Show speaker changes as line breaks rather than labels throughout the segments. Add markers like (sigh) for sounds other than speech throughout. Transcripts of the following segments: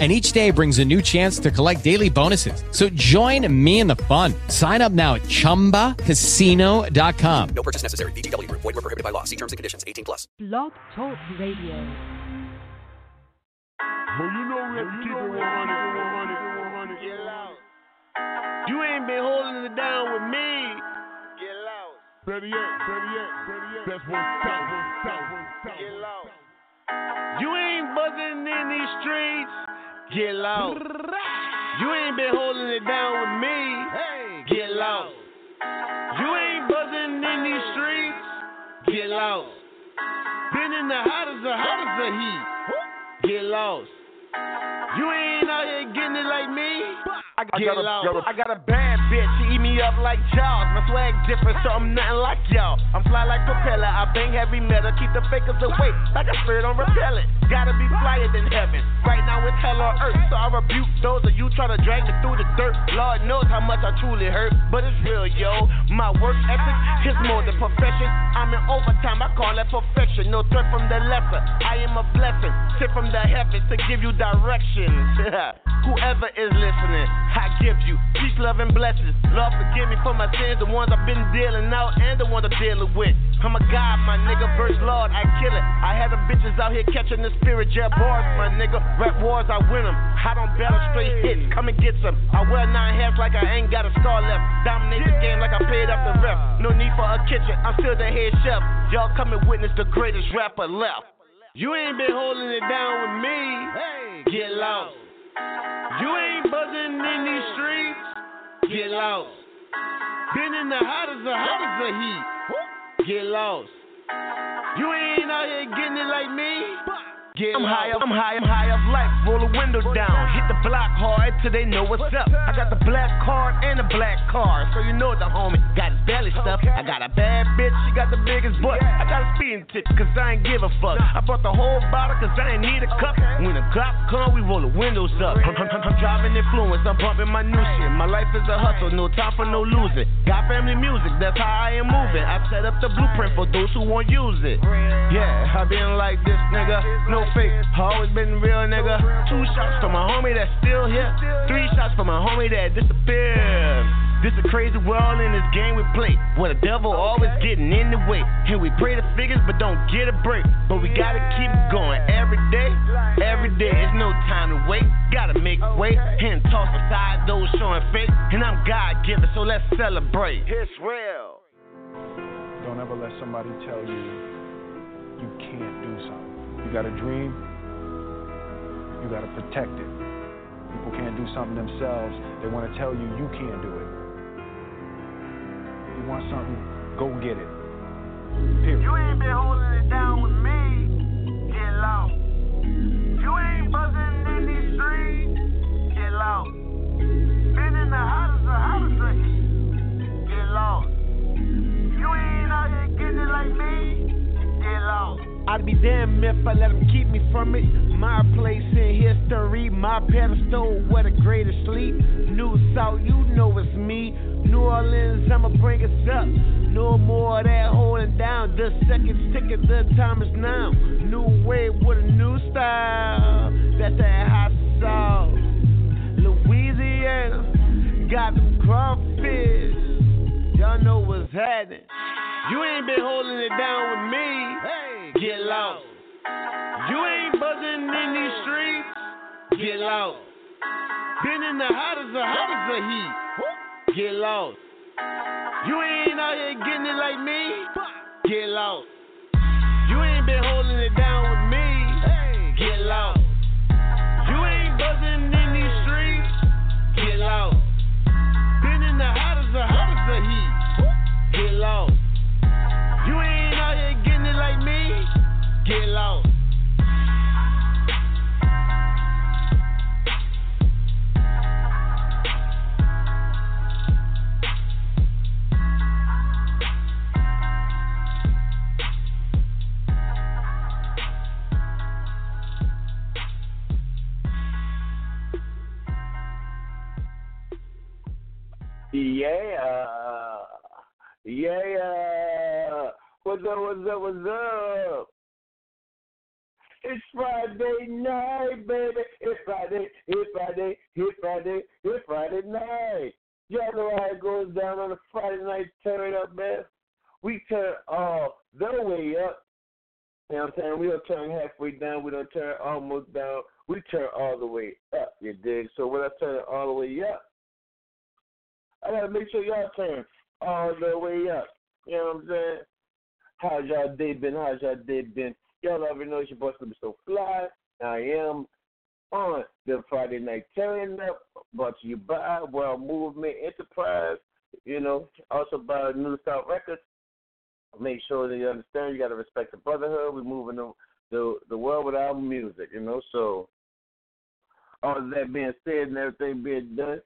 and each day brings a new chance to collect daily bonuses. So join me in the fun. Sign up now at ChumbaCasino.com.
No purchase necessary. VGW. Void were prohibited by law. See terms and conditions. 18 plus.
Blog Talk Radio.
Well, you know we have to keep it 100, 100, 100. Get loud. You ain't been holding it down with me. Get loud. Better yet, better yet, better yet. That's one stop, one stop, one stop. Get loud. You ain't buzzing in these streets. Get loud. You ain't been holding it down with me. Hey, get loud. You ain't buzzing in these streets. Get loud. Been in the hottest of hottest of heat. Get lost. You ain't out here getting it like me. I, get lost. I got a bad bitch. She eat me up like Charles. My swag different, so I'm nothing like y'all. I'm fly like propeller. I bang heavy metal. Keep the fakers away like a spirit on repellent. Gotta be flyer than heaven. Right now it's hell on earth, so I rebuke those of you try to drag me through the dirt. Lord knows how much I truly hurt, but it's real, yo. My work ethic is more than perfection. I'm in overtime, I call that perfection. No threat from the lesser. I am a blessing, sent from the heavens to give you directions. (laughs) Whoever is listening, I give you peace, love, and blessings. Lord, forgive me for my sins, the ones I've been dealing out and the ones I'm dealing with. I'm a God, my nigga, verse Lord, I kill it. I had the bitches out here catching the spirit jet bars, my nigga. Rap wars, I win them. I don't battle straight hits, come and get some. I wear nine hats like I ain't got a star left. Dominate the game like I paid up the ref. No need for a kitchen, I'm still the head chef. Y'all come and witness the greatest rapper left. You ain't been holding it down with me. Hey, get lost. You ain't buzzing in these streets. Get lost. Been in the hottest of hottest of heat. Get lost. You ain't out here getting it like me. Get I'm high up, I'm high, I'm high up life. Roll the window down, hit the block hard till they know what's up. I got the black card and the black car, so you know the homie got his belly stuff. I got a bad bitch, she got the biggest butt. I got a speeding ticket cause I ain't give a fuck. I brought the whole bottle cause I ain't need a cup. When the cop come, we roll the windows up. I'm, I'm, I'm driving influence, I'm bumping my new shit. My life is a hustle, no time for no losing. Got family music, that's how I am moving. I set up the blueprint for those who won't use it. Yeah, I been like this, nigga. No fake, always been real, nigga. Two shots for my homie that's still here. Three shots for my homie that disappeared. This a crazy world in this game we play. Where the devil always getting in the way. And we pray the figures but don't get a break. But we gotta keep going every day. Every day, it's no time to wait. Gotta make way and toss aside those showing fake. And I'm God given, so let's celebrate. It's real.
Don't ever let somebody tell you you can't do something. You got a dream, you got to protect it. People can't do something themselves, they want to tell you you can't do it. If you want something, go get it. Period.
You ain't been holding it down with me. Get loud. You ain't buzzing in these streets. Get loud. Been in the hottest of hottest of heat. Get loud. You ain't out here getting it like me. Get loud. I'd be damned if I let them keep me from it. My place in history, my pedestal where the greatest sleep. New South, you know it's me. New Orleans, I'ma bring us up. No more of that holding down. The seconds ticket, the time is now. New wave with a new style. That's that hot sauce. Louisiana, got them crawfish. Y'all know what's happening. You ain't been holding it down with me. Hey, get lost. You ain't buzzing in these streets. Get lost. Been in the hottest of hottest of heat. Get lost. You ain't out here getting it like me. Get lost. Yeah. Uh,
yeah. Uh, what's up, what's up, what's up? It's Friday night, baby. It's Friday, it's Friday, it's Friday, it's Friday night. Y'all know how it goes down on a Friday night turn it up, man. We turn all the way up. You know what I'm saying? We don't turn halfway down. We don't turn almost down. We turn all the way up, you dig? So when I turn it all the way up, I gotta make sure y'all turn all the way up. You know what I'm saying? How's y'all day been? How's y'all day been? Y'all already know it's your boy Snoopy So Fly. I am on the Friday Night Turn Up, brought to you by World Movement Enterprise, you know, also by New South Records. Make sure that you understand you got to respect the brotherhood. We're moving the, the, the world with our music, you know, so all that being said and everything being done,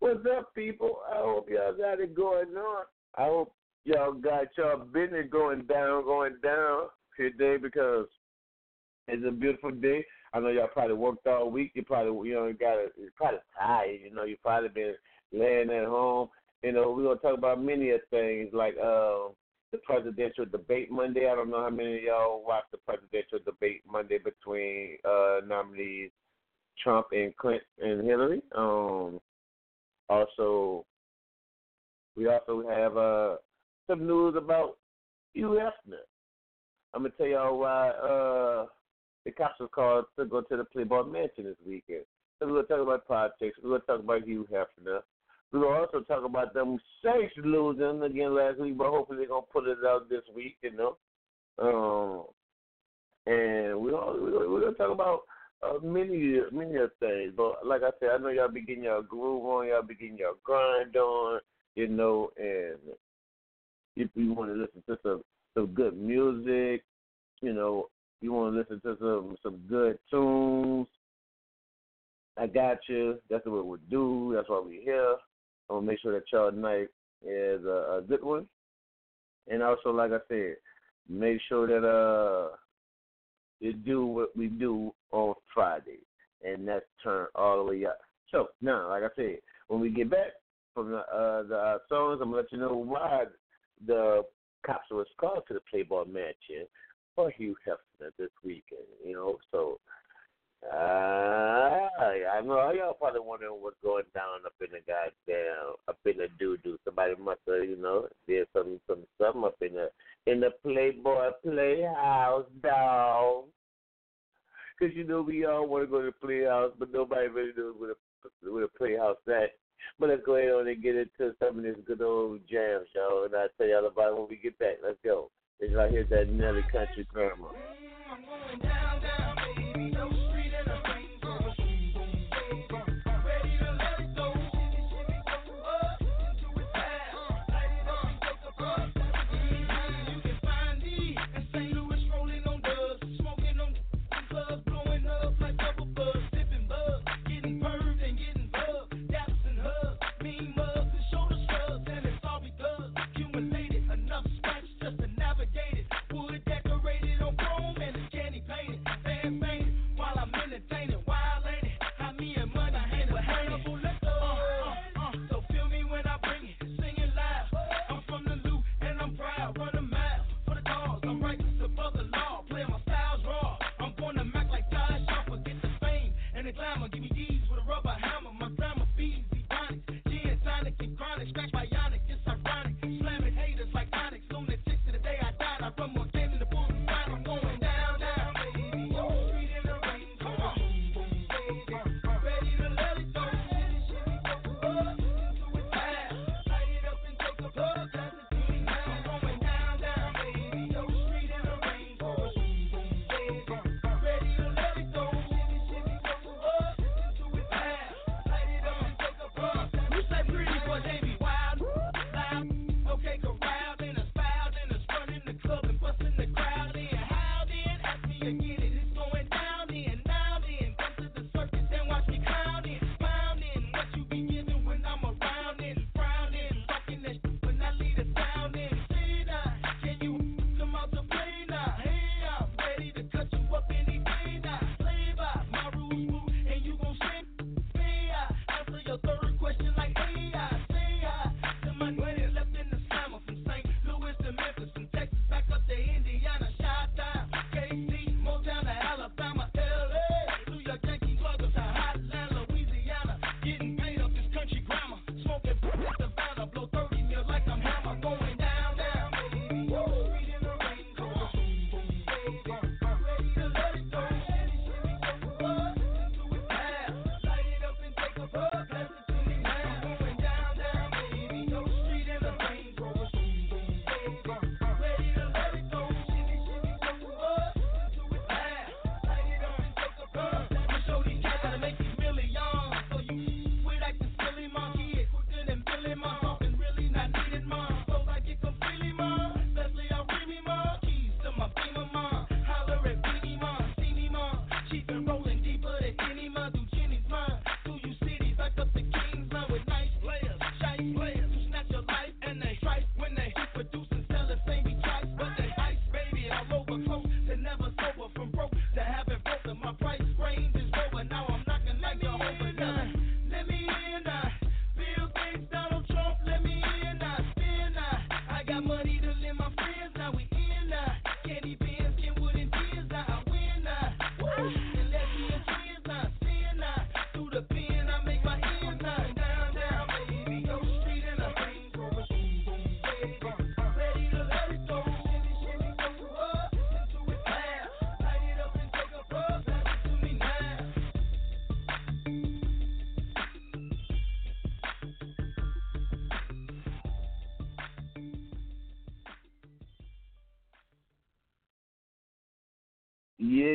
What's up, people? I hope y'all got it going on. I hope y'all got y'all business going down, going down today because it's a beautiful day. I know y'all probably worked all week. You probably, you know, got a, you're probably tired. You know, you probably been laying at home. You know, we're gonna talk about many of things like uh, the presidential debate Monday. I don't know how many of y'all watched the presidential debate Monday between uh, nominees Trump and Clinton and Hillary. Um, also, we also have uh, some news about Hugh Hefner. I'm gonna tell y'all why uh, the cops was called to go to the Playboy Mansion this weekend. So we're gonna talk about politics. We're gonna talk about Hugh Hefner. We're gonna also talk about them Saints losing again last week, but hopefully they're gonna put it out this week. You know. Um, and we're gonna, we're gonna talk about uh, many many things. But like I said, I know y'all be getting your groove on, y'all be getting your grind on, you know, and if you want to listen to some some good music, you know, you want to listen to some some good tunes. I got you. That's what we do. That's why we're here. I want to make sure that y'all night is a, a good one. And also, like I said, make sure that uh to do what we do on Friday, and that's turn all the way up. So now, like I said, when we get back from the uh, the uh, songs, I'm gonna let you know why the cops was called to the Playboy Mansion for Hugh Hefner this weekend. You know, so uh, I know y'all probably wondering what's going down up in the goddamn up in the doo doo. Somebody must have, you know, did some some something up in the in the Playboy Playhouse, dog. Cause you know we all want to go to the Playhouse, but nobody really knows where the where the Playhouse at. But let's go ahead on and get into some of this good old jam, y'all, and I'll tell y'all about it when we get back. Let's go. It's right here that Nelly Country Grammar.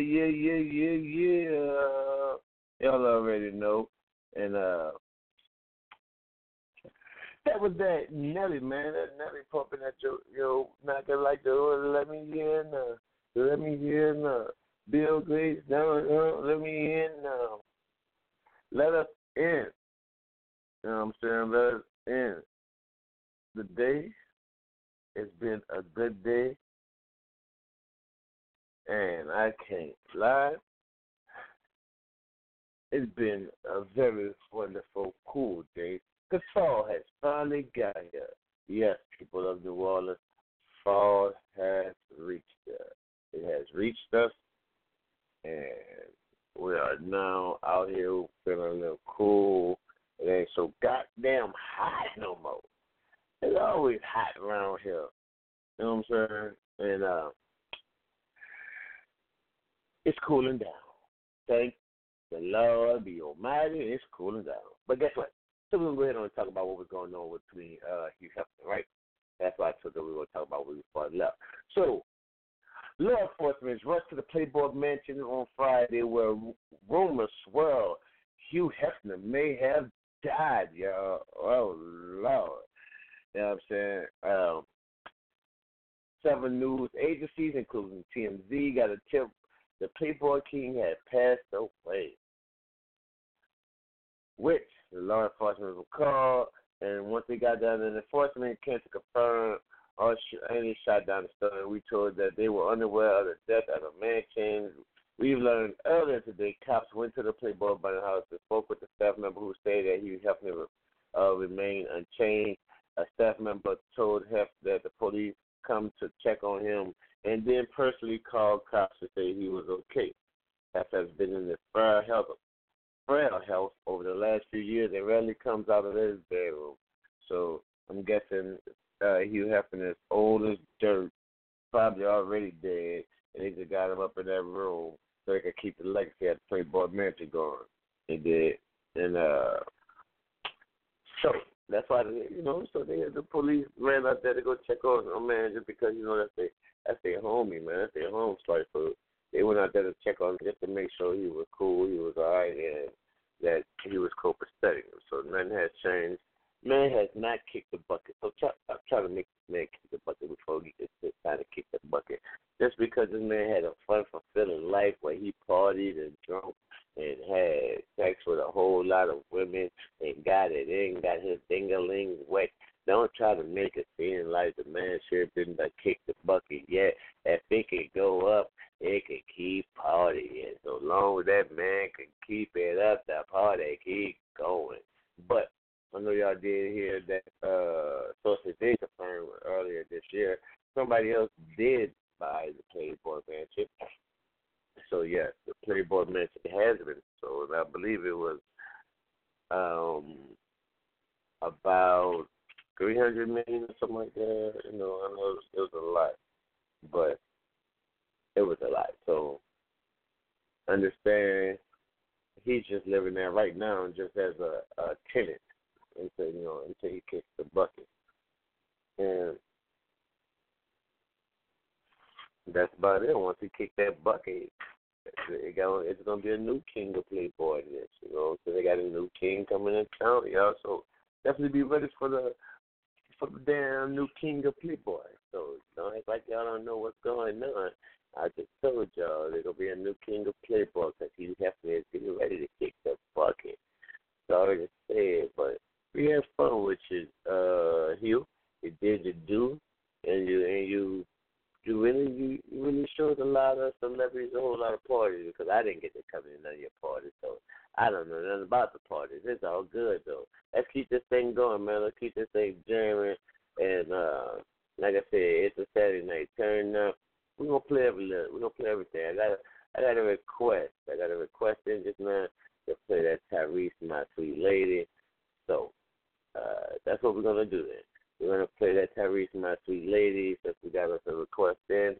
Yeah, yeah, yeah, yeah. Y'all already know. And uh that was that Nelly, man. That Nelly pumping at your yo knocking like the oh, let me in uh let me in uh Bill Gates no, no, let me in now. Let us in. You know what I'm saying? Let us in. The day it's been a good day and I can't lie. It's been a very wonderful, cool day. The fall has finally got here. Yes, people of New Orleans, fall has reached us. It has reached us, and we are now out here feeling a little cool. It ain't so goddamn hot no more. It's always hot around here. You know what I'm saying? And uh it's cooling down. Thank the Lord be almighty, it's cooling down. But guess what? So we're gonna go ahead and talk about what was going on between uh Hugh Hefner, right? That's why I told that we were gonna talk about what we far left. So law enforcement rushed to the Playboy Mansion on Friday where rumors swirl Hugh Hefner may have died, y'all. Oh Lord. You know what I'm saying? Um, seven news agencies, including TMZ, got a tip the Playboy King had passed away, which the law enforcement was called, and once they got down in enforcement came to confirm or any shot down the story. We told that they were unaware of the death at a mansion. We've learned earlier today cops went to the Playboy Bunny house and spoke with the staff member who stated that he helped him uh, remain unchanged. A staff member told Hef that the police come to check on him and then personally called cops to say he was okay. Hef has been in this frail health, frail health over the last few years and rarely comes out of his bedroom. So I'm guessing uh, Hugh Hefner is old as dirt, probably already dead, and they just got him up in that room so they could keep the legacy of the Playboy Mansion going. They did, and uh, so that's why they, you know, so they had the police ran out there to go check on him, man, just because you know that's their that's their homie, man, that's their home for. They went out there to check on him just to make sure he was cool, he was alright, and that he was copacetic. So nothing has changed. Man has not kicked the bucket. So try, I'm trying to make this man kick the bucket before he gets trying to kick the bucket. Just because this man had a fun, fulfilling life where he partied and drunk and had sex with a whole lot of women and got it in, got his dingaling wet. Don't try to make it seem like the man should been to kick the bucket yet. If it could go up, it could keep partying. So long as that man can keep it up, the party keep going. But I know y'all did hear that uh sources did confirm earlier this year. Somebody else did buy the Playboy Mansion. So yes, the Playboy Mansion has been sold. I believe it was um about three hundred million or something like that. You know, I know it was, a lot, but it was a lot. So understand, he's just living there right now, just as a, a tenant until you know until he kicks the bucket, and that's about it. Once he kicks that bucket, it got, it's gonna be a new king of Playboy. This, you know, so they got a new king coming in town, y'all. So definitely be ready for the damn new king of Playboy. So don't act like y'all don't know what's going on. I just told y'all there's gonna be a new king of Playboy because he definitely getting ready to kick the bucket. Sorry to say it, but we had fun with you, uh, Hugh. You did your do, and you and you you really you, you really showed a lot of celebrities a whole lot of parties because I didn't get to come to none of your parties, so I don't know nothing about the parties. It's all good though. Let's keep this thing going, man. Let's keep this thing jamming. And uh like I said, it's a Saturday night. Turn up. We're gonna play every little. We're gonna play everything. I got a I got a request. I got a request in just now to play that Tyrese, my sweet lady. So uh that's what we're gonna do then. We're gonna play that Tyrese, my sweet lady, since we got us a request in.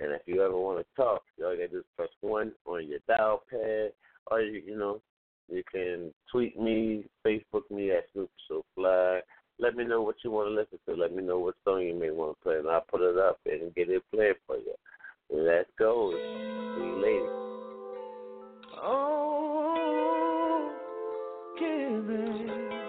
And if you ever want to talk, you all gotta is press one on your dial pad, or you you know you can tweet me, Facebook me at Snoop So Fly. Let me know what you want to listen to. Let me know what song you may want to play, and I'll put it up and get it played for you. Let's go, sweet lady.
Oh, give.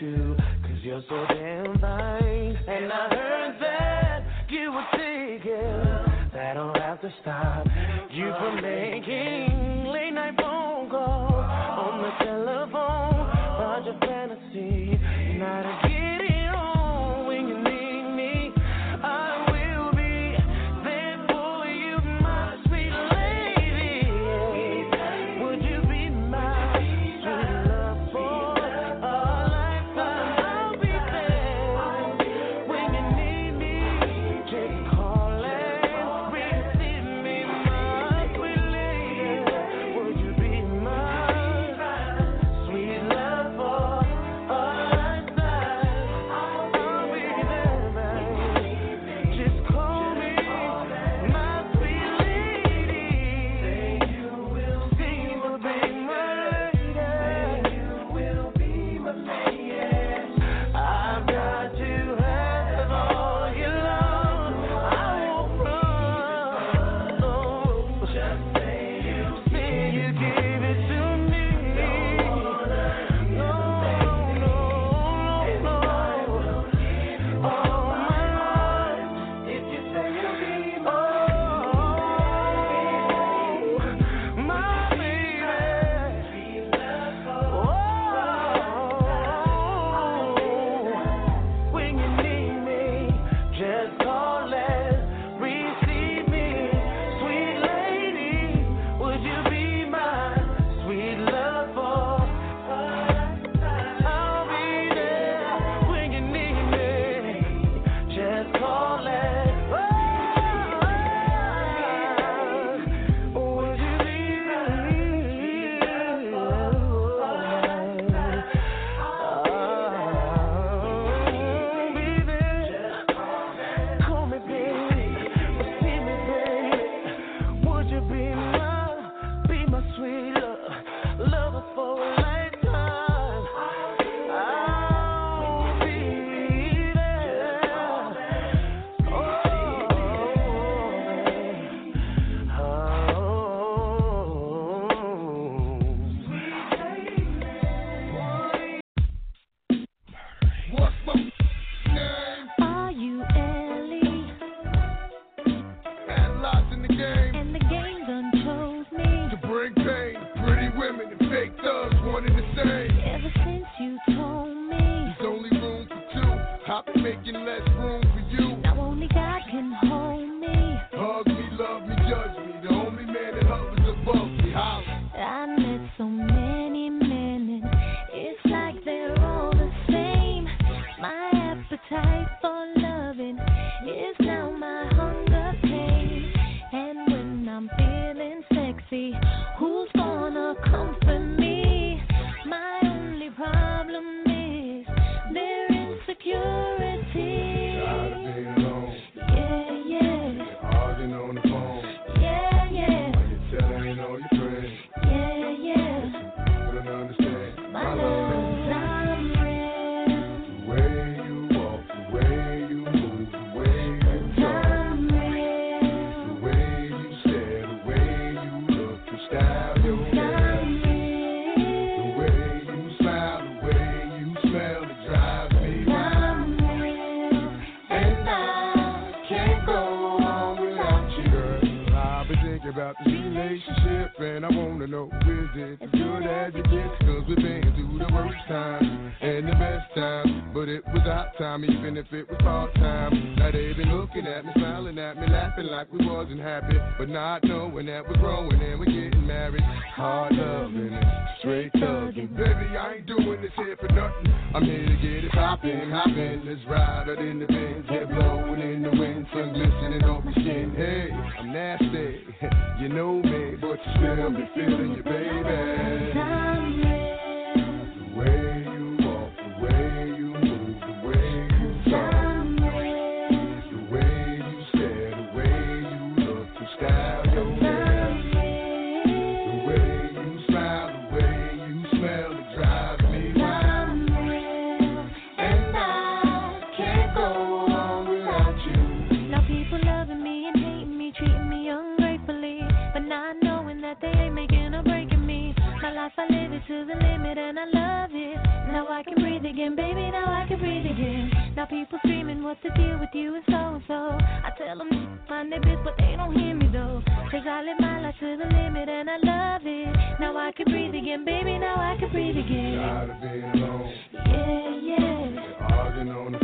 To, cause you're so damn fine. And I heard that you were taken. that I'll have to stop you from making
relationship, and I wanna know is it as good as it gets? Cause we've been through the worst times and the best it was hot time, even if it was part time. Now they been looking at me, smiling at me, laughing like we wasn't happy, but not knowing that we're growing and we're getting married. Hard loving it, straight thugging. Baby, I ain't doing this here for nothing. I'm here to get it poppin', hoppin'. Let's ride out in the Benz, head blowing in the wind, sun glistening off my skin. Hey, I'm nasty, (laughs) you know me, but you still be feeling you, baby.
tell them find their bitch, but they don't hear me though. Cause I live my life to the limit and I love it. Now I can breathe again, baby, now I can breathe again.
Alone.
Yeah, yeah.
Arguing on the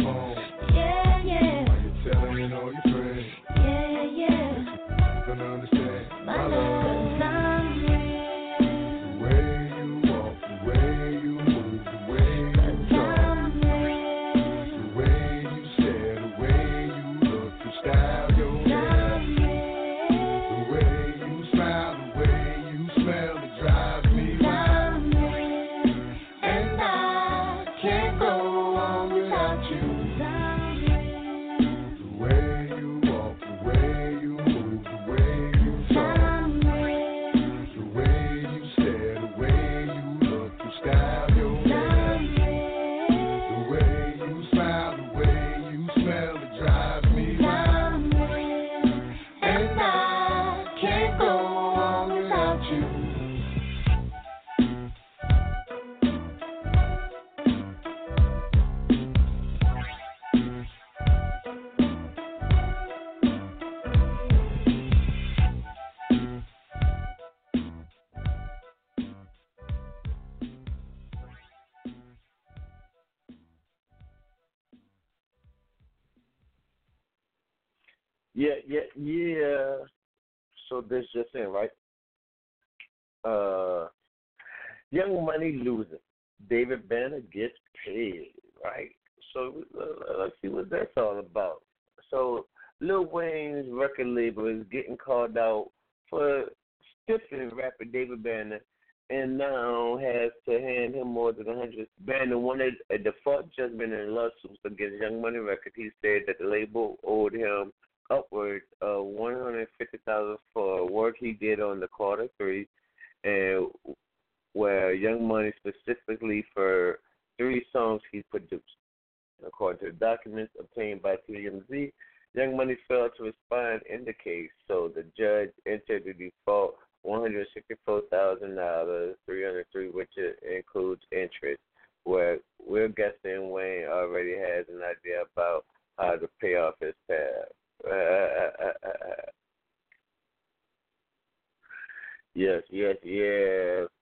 yes, yes, yes.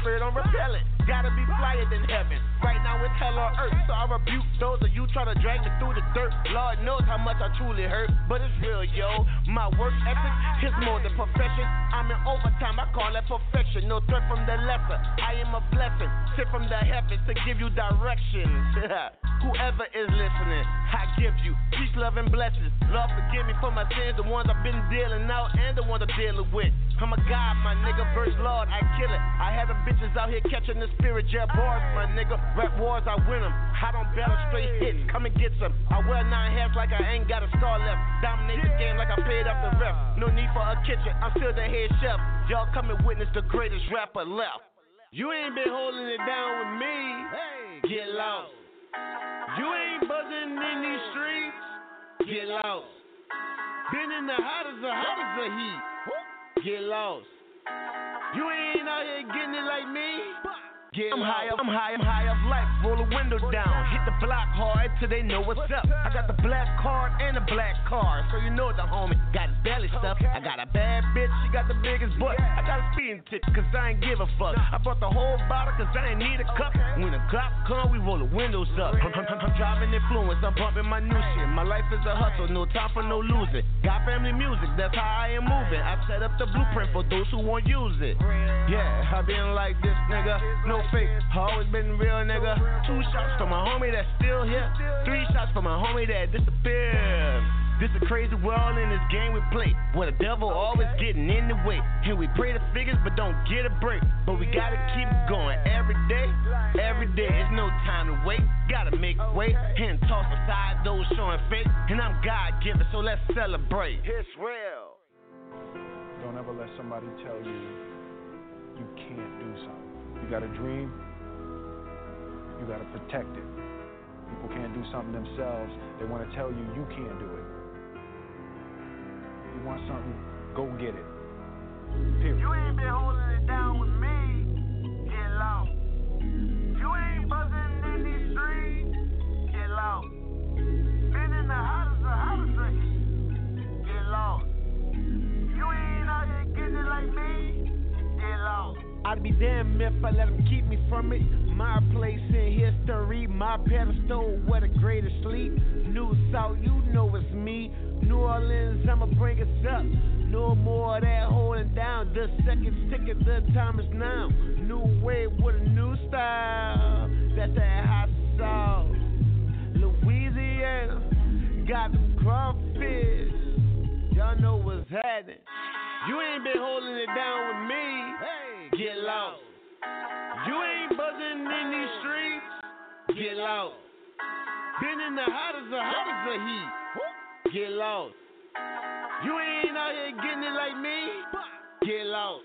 Spirit on repellent. Gotta be flyer than heaven. Right now it's hell on earth, so I rebuke those of you try to drag me through the dirt. Lord knows how much I truly hurt, but it's real, yo. My work ethic is more than perfection. I'm in overtime, I call that perfection. No threat from the lesser. I am a blessing, sent from the heavens to give you directions. (laughs) Whoever is listening, I give you peace, love, and blessings. Lord, forgive me for my sins, the ones I've been dealing out and the ones I'm dealing with. I'm a God, my nigga, verse Lord, I kill it. I had a have the bitches out here catching the spirit, jet bars, my nigga. Rap wars, I win them. I don't battle straight hits, come and get some. I wear nine hats like I ain't got a star left. Dominate the game like I paid off the ref. No need for a kitchen, I'm still the head chef. Y'all come and witness the greatest rapper left.
You ain't been holding it down with me. Hey, get lost. You ain't buzzing in these streets. Get lost. Been in the hottest of hottest of heat. Get lost. You ain't out here getting it like me. Get
I'm high up, I'm high, I'm high off life. Roll the window down, hit the block hard till they know what's up. I got the black card and the black car, so you know the homie got his belly stuffed. I got a bad bitch, she got the biggest butt. I got a speeding ticket cause I ain't give a fuck. I brought the whole bottle cause I ain't need a cup. When the cop come, we roll the windows up. I'm, I'm- I'm driving influence, I'm bumping my new shit. My life is a hustle, no time for no losing. Got family music, that's how I am moving. I set up the blueprint for those who won't use it. Yeah, I been like this, nigga. No fake, always been real, nigga. Two shots for my homie that's still here. Three shots for my homie that disappeared. This a crazy world in this game we play. Where the devil always getting in the way. And we pray the figures but don't get a break. But we gotta keep going every day. Every day, it's no time to wait. Gotta make way and toss aside those showing fake. And I'm God given, so let's celebrate.
It's real.
Don't ever let somebody tell you you can't do something. You got a dream, you got to protect it. People can't do something themselves. They want to tell you you can't do it. You want something, go get it. Period.
You ain't been holding it down with me.
I'd be damned if I let them keep me from it. My place in history, my pedestal where the greatest sleep. New South, you know it's me. New Orleans, I'ma bring us up. No more of that holding down. The second ticket, the time is now. New wave with a new style. That's that hot sauce. Louisiana, got them crawfish. Y'all know what's happening.
You ain't been holding it down with me. Hey, get lost. You ain't buzzing in these streets. Get lost. Been in the hottest of hottest of heat. Get lost. You ain't out here getting it like me. Get lost.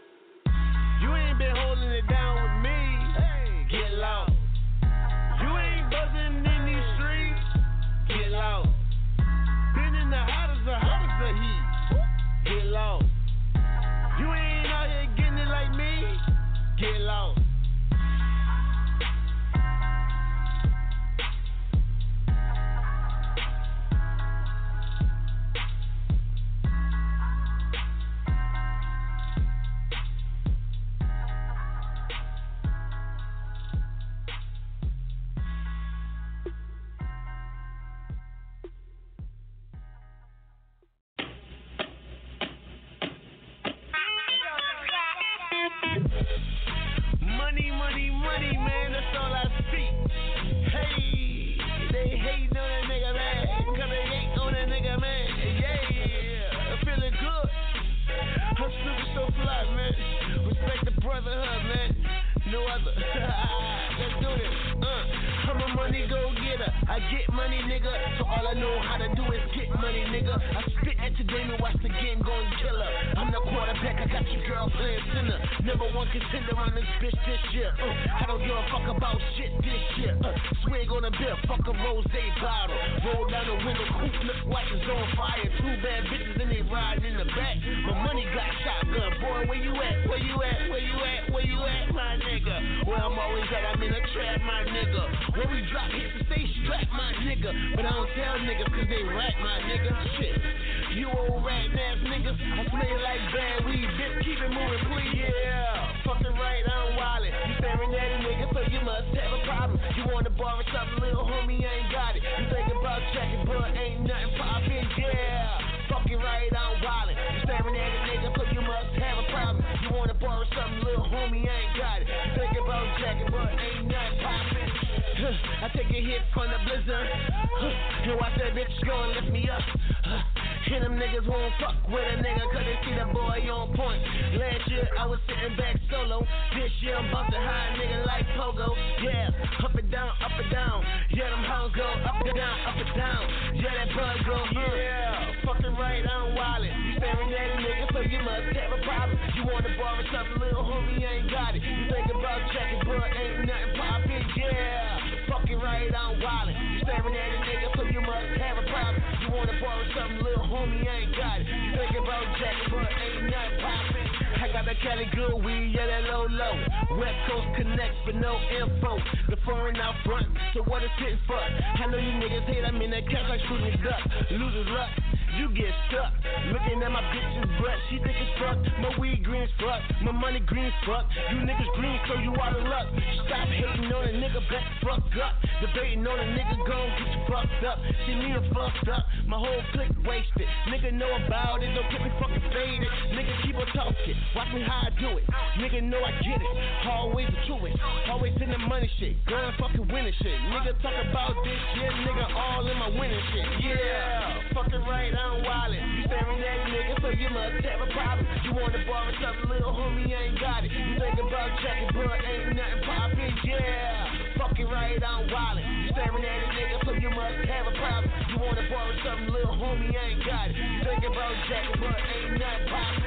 Staring at a nigga, so you must have a problem. You wanna borrow something, little homie, I ain't got it. You think about jacking, but ain't nothing poppin'. I got that Cali good weed, yeah, that low low. West Coast connect, but no info. The foreign out front, so what is it for? I know you niggas hate, I'm in that cash like shooting duck. Losers luck. You get stuck looking at my bitch's butt. She think it's fuck. My weed green as fuck. My money green as fuck. You niggas green, so you out of luck. Stop hating on a nigga, back fuck up. Debating on a nigga, gon' get you fucked up. See me a fucked up. My whole clique wasted. Nigga know about it, don't get me fucking faded. Nigga keep on talking. Watch me how I do it. Nigga know I get it. Always the truest. Always in the money shit. Gun fucking winning shit. Nigga talk about this shit. Nigga all in my winning shit. Yeah, fucking right. I'm wildin'. You staring at a nigga, so you must have a problem. You wanna borrow something, little homie, ain't got it. You think about checking, but ain't nothing poppin', yeah. Fucking right, I'm wildin'. You staring at a nigga, so you must have a problem. You wanna borrow something, little homie, ain't got it. You think about checking, but ain't nothing poppin'.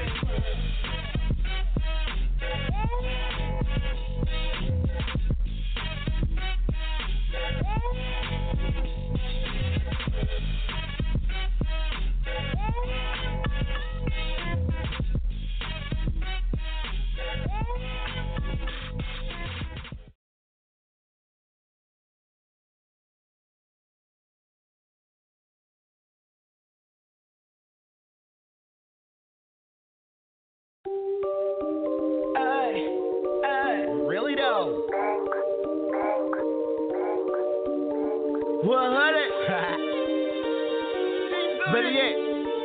Better yet,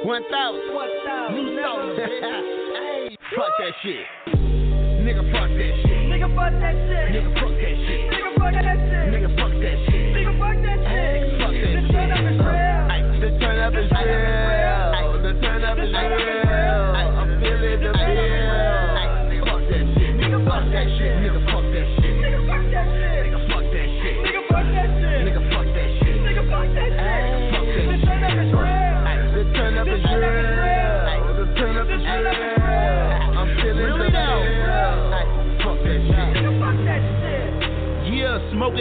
1,000. 1,000. New song, bitch. Fuck that shit. Nigga, fuck that shit.
Nigga, fuck that shit.
Nigga, fuck that shit.
Nigga, fuck that shit.
Nigga, fuck that shit.
Nigga, fuck that shit.
Fuck that
The turn up is real.
The turn up is real. The turn up is real.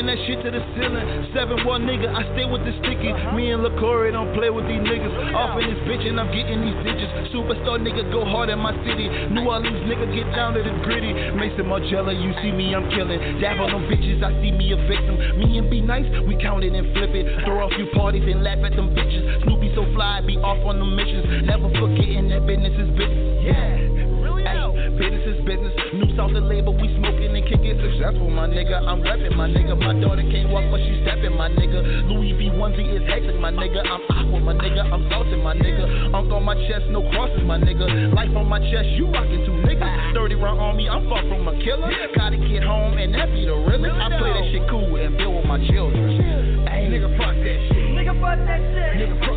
That shit
to the ceiling. Seven one nigga, I stay with the sticky. Me and LaCory don't play with these niggas. Off in this bitch and I'm getting these digits. Superstar nigga go hard in my city. New Orleans nigga get down to the gritty. Maison Margiela, you see me, I'm killing. Dab on them bitches, I see me a victim. Me and be nice, we count it and flip it. Throw a few parties and laugh at them bitches. Snoopy so fly, be off on the missions. Never forgetting that business is business. Yeah. really? Ay, business is business. Off the label, we smoking and kicking successful, my nigga. I'm reppin', my nigga. My daughter can't walk, but she stepping, my nigga. Louis V onesie is hectic, my nigga. I'm aqua, my nigga. I'm salty, my nigga. Unk on my chest, no crosses, my nigga. Life on my chest, you rockin' two nigga. 30 round on me, I'm far from a killer. Gotta get home, and that be the realest.
I
play that shit cool and build with my children. Hey, nigga, fuck that shit.
Nigga, fuck that shit.
Nigga,
fuck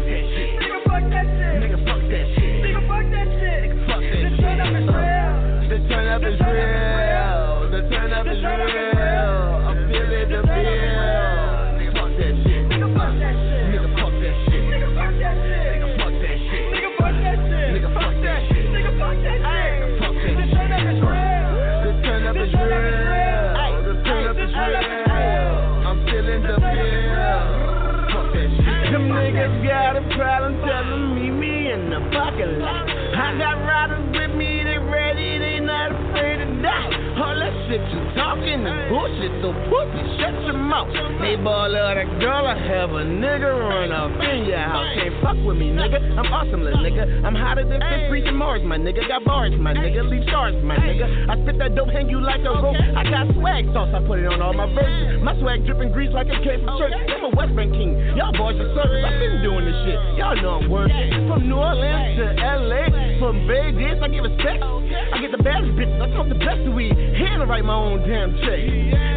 got riders with me, they ready, they not afraid to die. All that shit you talking is bullshit, so pussy, shut your mouth. They ball out a girl, I have a nigga run off in your house. Can't fuck with me, nigga. I'm awesome, little nigga. I'm hotter than Fifth and Mars, my nigga. Got bars, my nigga. Leave stars, my nigga. I spit that dope, hang you like a rope. I got swag sauce, I put it on all my verses. My swag dripping grease like it came from church. I'm a West Bank king. Y'all boys are service. I've been doing this shit. Y'all know I'm working. From New Orleans to LA, from Vegas, I give respect. I get the baddest bitches. I smoke the best weed. And I write my own damn check.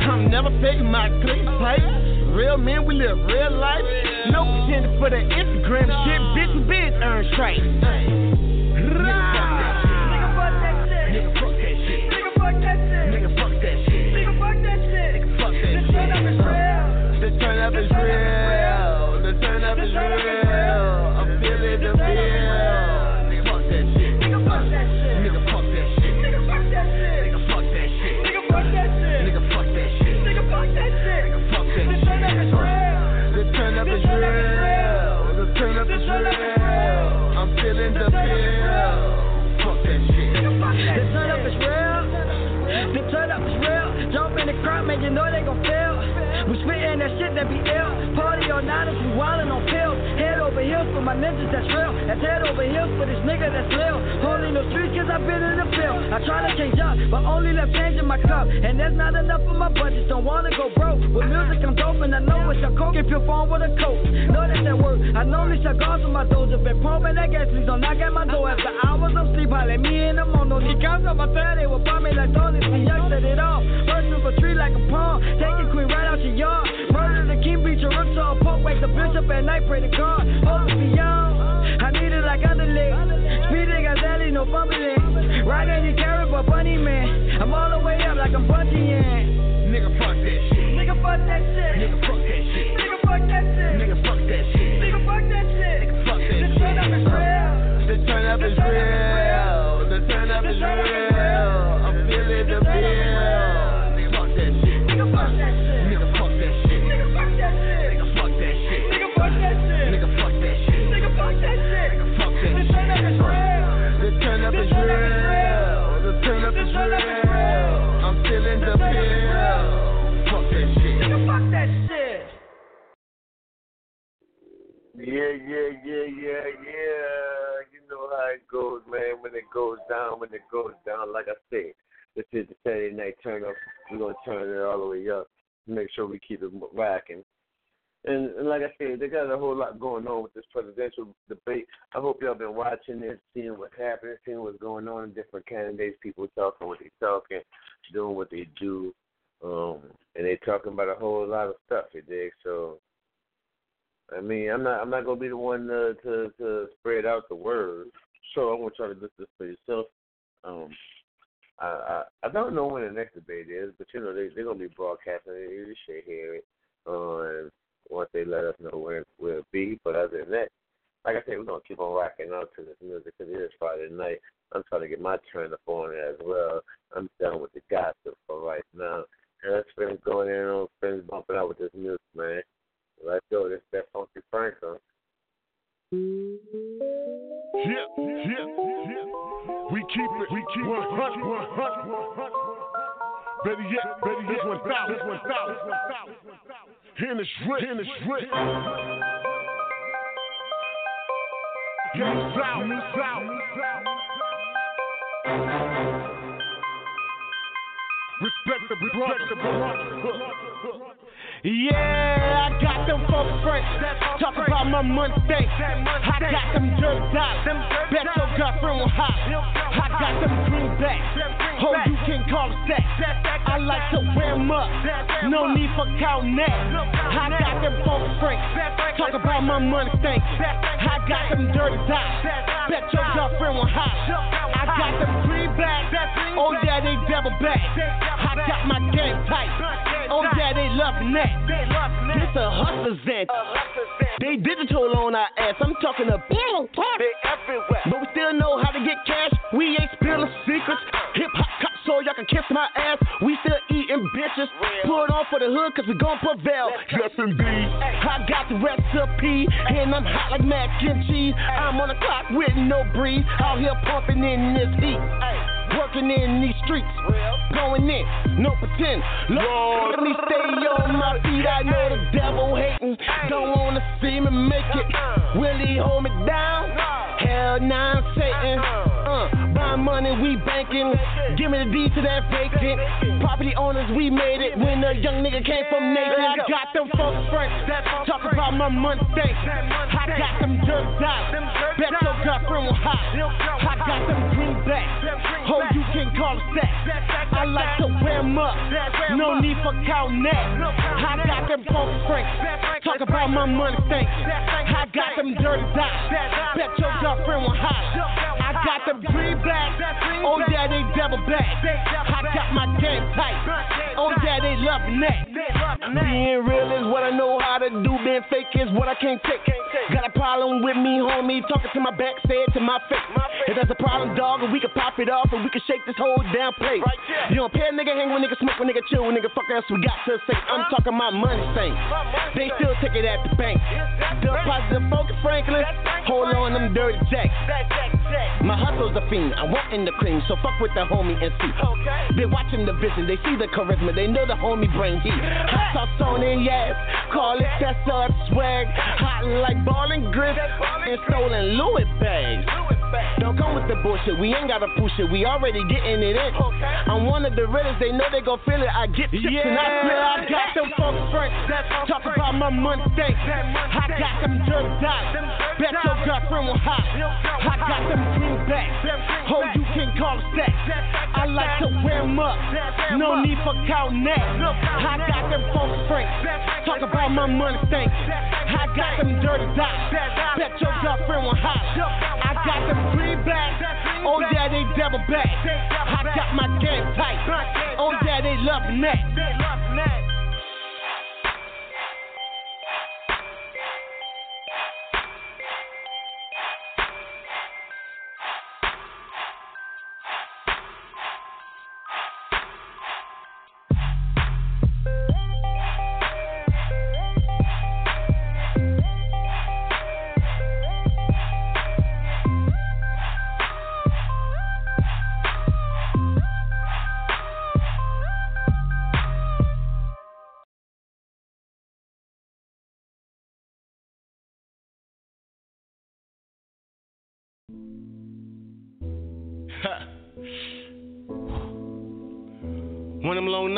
I'm never faking my click pipe. Real men, we live real life. No pretending for the Instagram shit. Bitch, we been earn stripes. Nigga, fuck that shit. Nigga, fuck that shit. Nigga, fuck that shit. Nigga, fuck that shit. Nigga, fuck that shit. Nigga, fuck that shit. The turn up is real. That shit that
be ill. Party all night, we wildin' on pills. Head over heels for my ninjas that's real. That's head over heels for this nigga that's lil. Holding no streets cause I've been in the field. I try to change up, but only left change in my cup. And there's not enough for my budget, don't wanna go broke. With music I'm dope and I know it's a coke. If you phone with a coat, know that that work. I normally guards with my doors. If been pumping that gas, please don't knock at my door. After hours of sleep, holla at me in the morning. Ni on my they will buy me like Tony. When young set it off. Up at night, pray to God. Hold it beyond. I need it like underleg. Speeding Gazelle, no fumbling. The carrot, but bunny man. I'm all the way up like I'm.
Nigga, fuck that shit.
Nigga, fuck that shit.
Nigga, fuck that shit.
Nigga, fuck that shit.
Nigga, fuck that shit.
Nigga, fuck that shit.
Nigga, fuck that
The turn up is real.
The turn up is real. The turn up is real. I'm feeling the. Nigga, fuck that shit.
Nigga, fuck that shit.
Yeah, yeah, yeah, yeah, yeah. You know how it goes, man. When it goes down, when it goes down, like I said, this is the Saturday night turn up. We're gonna turn it all the way up. Make sure we keep it rocking. And, and like I said, they got a whole lot going on with this presidential debate. I hope y'all been watching it, seeing what's happening, seeing what's going on, different candidates, people talking what they talking, doing what they do, um, and they talking about a whole lot of stuff. You dig? So I mean, I'm not I'm not gonna be the one to to, to spread out the word. So I'm gonna try to do this for yourself. Um, I, I I don't know when the next debate is, but you know they they're gonna be broadcasting it. You should hear it on once they let us know where where it be. But other than that, like I said, we're gonna keep on rocking out to this music because it is Friday night. I'm trying to get my turn up on it as well. I'm done with the gossip for right now. And let's finish going in on finish bumping out with this music, man. Let's go. This that funky Franklin.
Yeah, yeah, yeah. We keep it, we keep it 100, 100. Better yet, better yet, 1,000, 1,000. And it's rich, and it's rich. New South, New South. Respect the brother.
Yeah, I got them for French. Talk about my Monday. I got them jerk dots. Beto girlfriend will hop. I got them crew backs. Oh, you can call it that. I like to wear 'em up. No need for counting that. I got them folks fresh. Talk about my Mustang. I got them dirty dots. Bet your girlfriend will hop. I got them greenbacks. Oh, yeah, they double back. I got my game tight. Oh, yeah, they loving that. This a hustler's anthem. They digital on our ass. I'm talking a cash. They everywhere. But we still know how to get cash. We ain't spilling secrets. Hip hop cop, so y'all can kiss my ass. We still eating bitches. Put on for the hood, cause we gon' prevail. Yes, indeed. I got the recipe, and I'm hot like mac and cheese. I'm on the clock with no breeze. Out here pumping in this heat. Working in these streets, going in, no pretend. Lord, let me stay on my feet. I know the devil hating, don't wanna see me make it. Will he hold me down? Hell nah, Satan. Uh, buy money, we banking. Give me the deed to that vacant. Property owners, we made it. When a young nigga came from Nathan, I got them folks frank. Talk about my money. I got them dirt dots. Bet your girlfriend will hot. I got them greenbacks. You can call it that. I like to up. No need for counting that. I got them folks frank. Talk about my money thanks. I got them dirty dots. Bet your girlfriend will hot. I got them greenbacks. Oh yeah, they double back. I got my game tight. Oh yeah, they loving that. Being real is what I know how to do. Being fake is what I can't take. Got a problem with me, homie. Talking to my back, say it to my face. If that's a problem, dog, we can pop it off and we can shake this whole damn place. You don't pay a nigga, hang with nigga, smoke with nigga, chill with nigga, fuck else we got to say. I'm talking my money thing. They still take it at the bank. Deposit the focus, Franklin. Hold on, them dirty jacks. My hustle's a fiend. I want in the cream, so fuck with the homie and see. They watching the vision, they see the charisma, they know the homie bring heat. Hot sauce on it, yes. Call it that's up swag. Hot like ball and grip and stolen Louis bags. Don't come with the bullshit, we ain't gotta push it, we already getting it in. I'm one of the realest, they know they gon' feel it. I get chips and I feel I got them folks frank. Talk about my money thanks. I got them dirty dots. Bet your girlfriend will hot. I got them greenbacks. Oh, you can call that. I like to wear 'em up. No need for counting that. I got them folks frank. Talk about my money thanks. I got them dirty dots. Bet your girlfriend will hot. I got them greenbacks. Oh yeah, they double back. I got my game tight. Oh yeah, they loving that.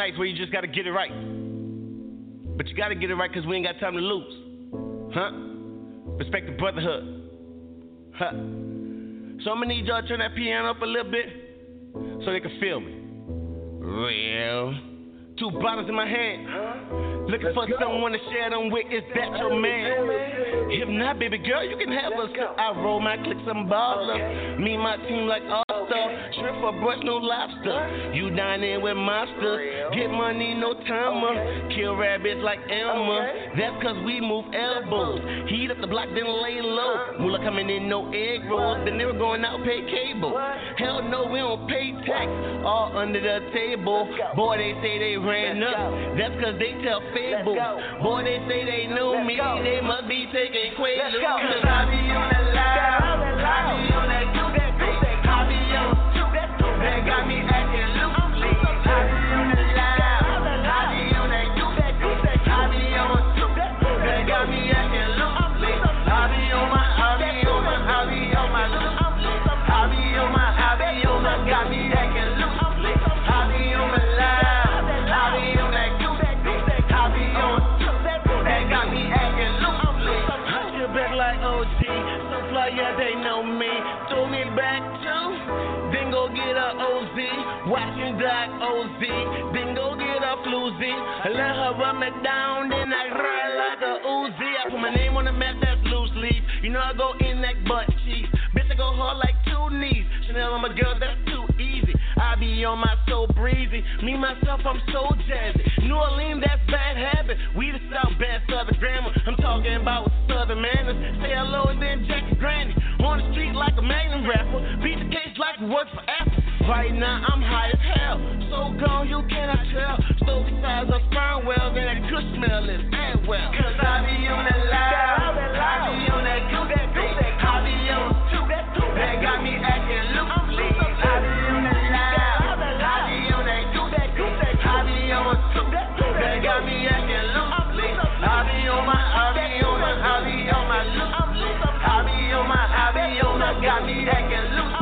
Nights where you just gotta get it right. But you gotta get it right because we ain't got time to lose. Huh? Respect the brotherhood. Huh? So I'm gonna need y'all to turn that piano up a little bit so they can feel me. Real. Two bottles in my hand. Looking for someone to share them with. Is that your man? If not, baby girl, you can have us. I roll my clicks and baller. Me and my team like all star. Shrimp for brunch, no lobster. You dine in with monsters. Get money, no timer. Kill rabbits like Elmer. That's cause we move elbows. Heat up the block, then lay low. Moolah coming in, no egg rolls. Then they were going out, pay cable. Hell no, we don't pay tax. All under the table. Boy, they say they ran up. That's cause they tell fables. Boy, they say they know me. They must be taking Quaaludes. Cause I be on the line. I be Die OZ. Then go get a floozy. Let her run me down. Then I ride like a Uzi. I put my name on the map, that's loose leaf. You know I go in that butt cheese. Bitch, I go hard like two knees. Chanel on my girl, that's too easy. I be on my so breezy. Me, myself, I'm so jazzy. New Orleans, that's bad habit. We the South bad Southern grammar. I'm talking about Southern manners. Say hello and then Jackie Granny. On the street like a magnum rapper. Beat the case like we work for Apple. Right now I'm high as hell. So gone, you cannot tell. So besides a fern well, then that good smell is and well. Cause I be on that loud. I be on that good that good that I be on two that two that got me acting loosely. I be on that loud. I be on that good that good that I be on two that two that got me acting loosely. I be on my I be on my I be on my. I be on my I be on my got me acting loosely.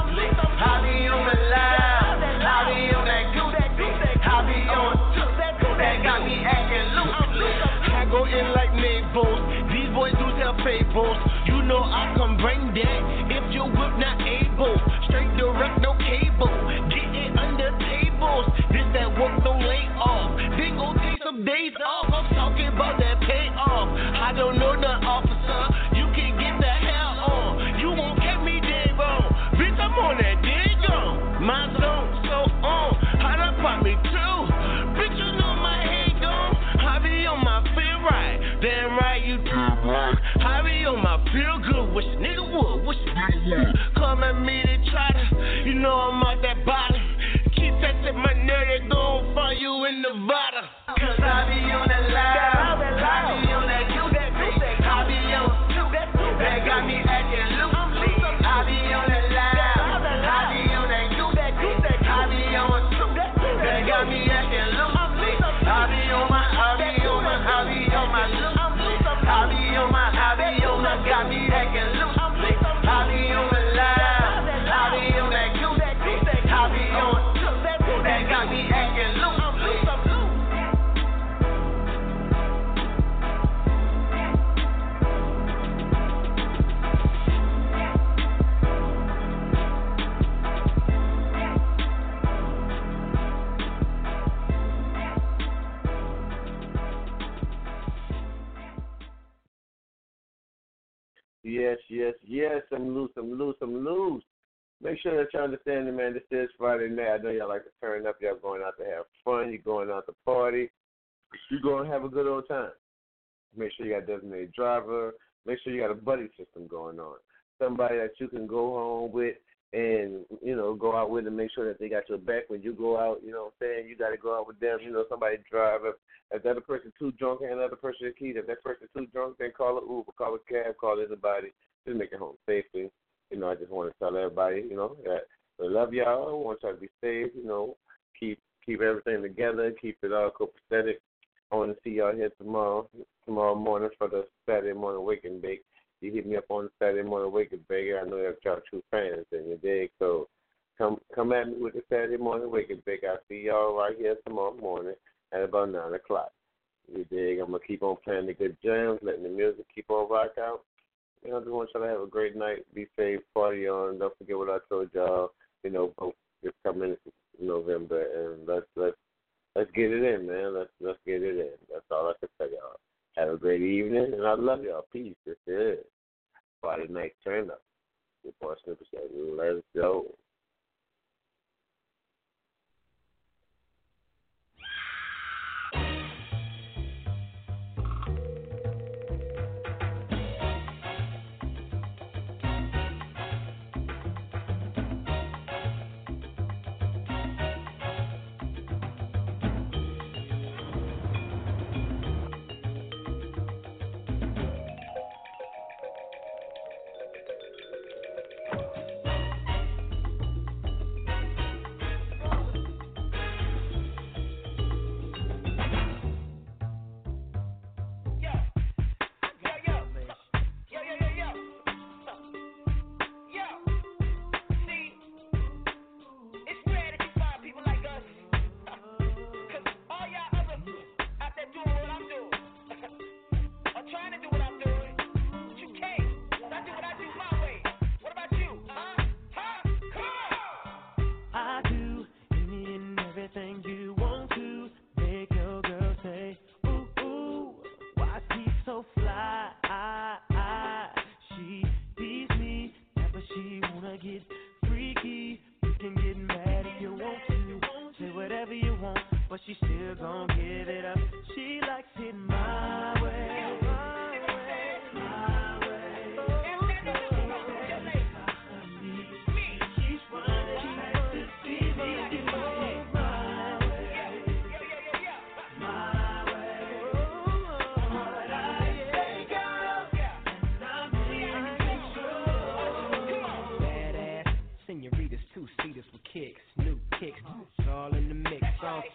Tell. You know I come bring that. If your whip not able, straight direct, no cable. Get it under tables. This that work, don't lay off. Then go take some days off. I'm talking about that payoff. I don't know the I be on my feel good. Wish nigga would. Wish nigga would. Come at me to try to. You know I'm out that bottom. Keep testing my nerve. They gon' find you in Nevada. Cause I be on that loud. I be
I'm loose. I'm loose. I'm loose. Make sure that you understand it, man. This is Friday night. I know y'all like to turn up. Y'all going out to have fun. You're going out to party. You're going to have a good old time. Make sure you got a designated driver. Make sure you got a buddy system going on. Somebody that you can go home with and, you know, go out with and make sure that they got your back when you go out. You know what I'm saying? You got to go out with them. You know, somebody drive. If, if the other person too drunk, and another person a key. If that person too drunk, then call an Uber, call a cab, call anybody. Just make it home safely. You know, I just want to tell everybody, you know, that I love y'all. I want y'all to be safe. You know, keep keep everything together. Keep it all copacetic. I want to see y'all here tomorrow, tomorrow morning for the Saturday morning wake and bake. You hit me up on Saturday morning wake and bake. I know y'all true fans and you dig. So come come at me with the Saturday morning wake and bake. I'll see y'all right here tomorrow morning at about nine o'clock. You dig? I'm gonna keep on playing the good jams, letting the music keep on rock out. You know, I just want y'all to have a great night. Be safe, party on. Don't forget what I told y'all. You know, both this coming November, and let's let's let's get it in, man. Let's let's get it in. That's all I can tell y'all. Have a great evening, and I love y'all. Peace. This is Friday night turn up. Your boy Snipper said, "Let's go."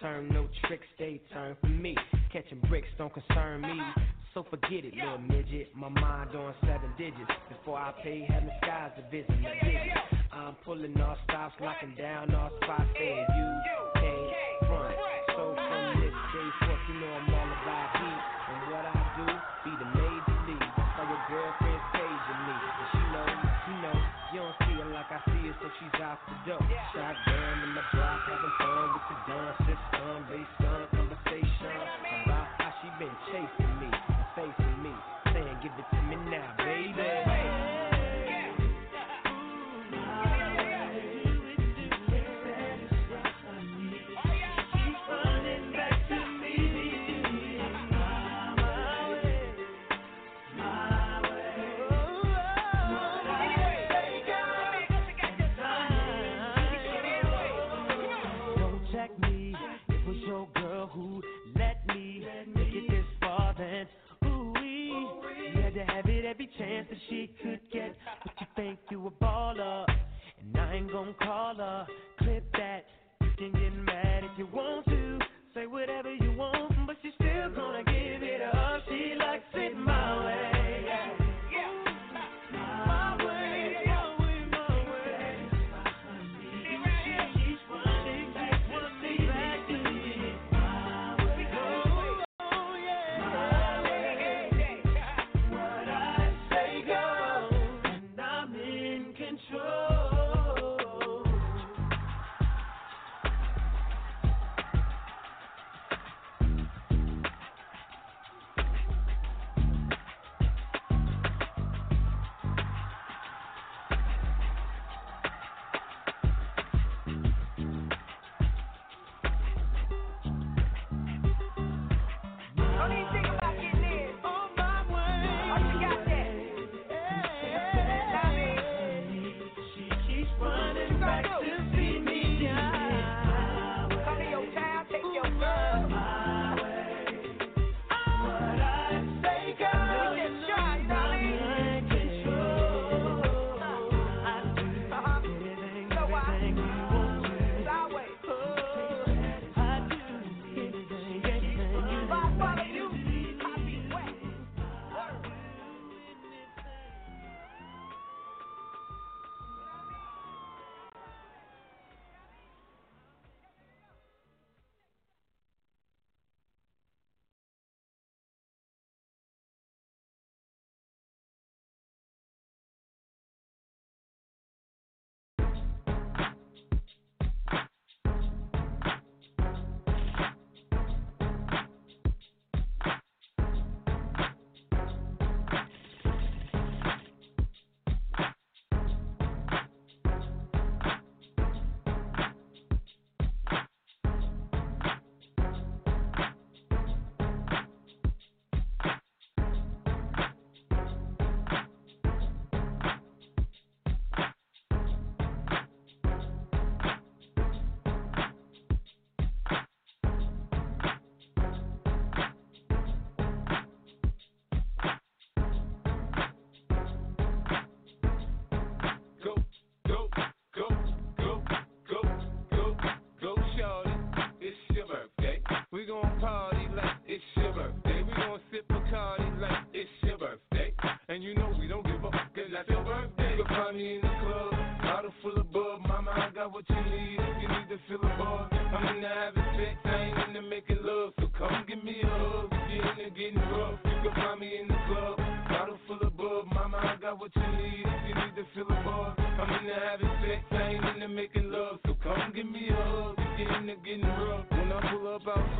Turn, no tricks, they turn for me. Catching bricks don't concern me. So forget it, little midget. My mind on seven digits. Before I pay heaven skies to visit my. I'm pulling all stops, locking down all spots. Saying you can't front. So from this day forth, you know I'm all about heat. And what I do, be the major league. Why your girlfriend's paging me. And she know, she know, you don't see her like I see her, so she's out the door. Shotgun in the block, having fun with the gun chance that she could get. But you think you a baller, and I ain't gonna call her.
We gon'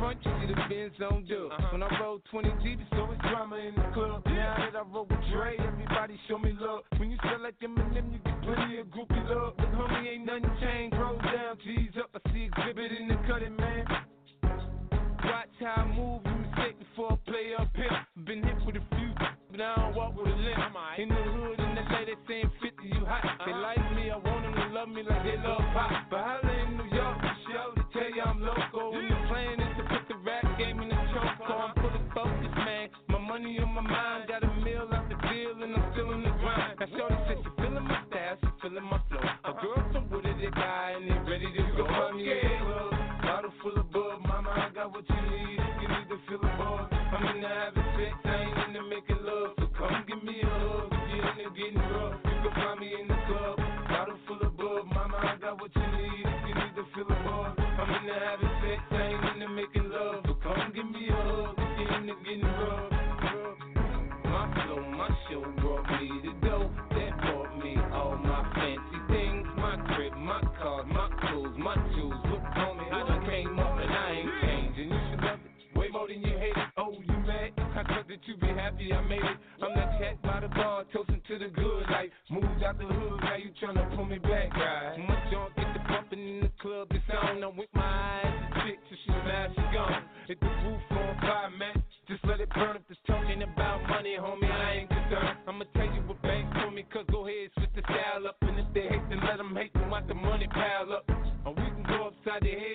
front, you see the Benz on dub. Uh-huh. When I roll 20 deep, it's always drama in the club. Now that I roll with Dre, everybody show me love. When you sell like Eminem, you get plenty of groupie love. But homie, ain't nothing changed. Roll down, G's up. I see Xzibit in the cutting, man. Watch how I move, you mistake before I play up here. Been hit with a few, but now I don't walk with a limp. In the hood, in the lady saying 50, you hot. They uh-huh. like me, I want them to love me like they love pop. My mind, I thought that you be happy I made it. I'm that cat by the bar, toasting to the good. life. moved out the hood, now you tryna pull me back, right? My junk get the bumping in the club, it's on. I'm with my eyes, sick till she smash, she gone. Hit the roof on fire, man. Just let it burn if it's talking about money, homie. I ain't concerned. I'ma tell you what bank for me, cause go ahead, switch the style up. And if they hate, then let them hate, then watch the money pile up. Or we can go upside the head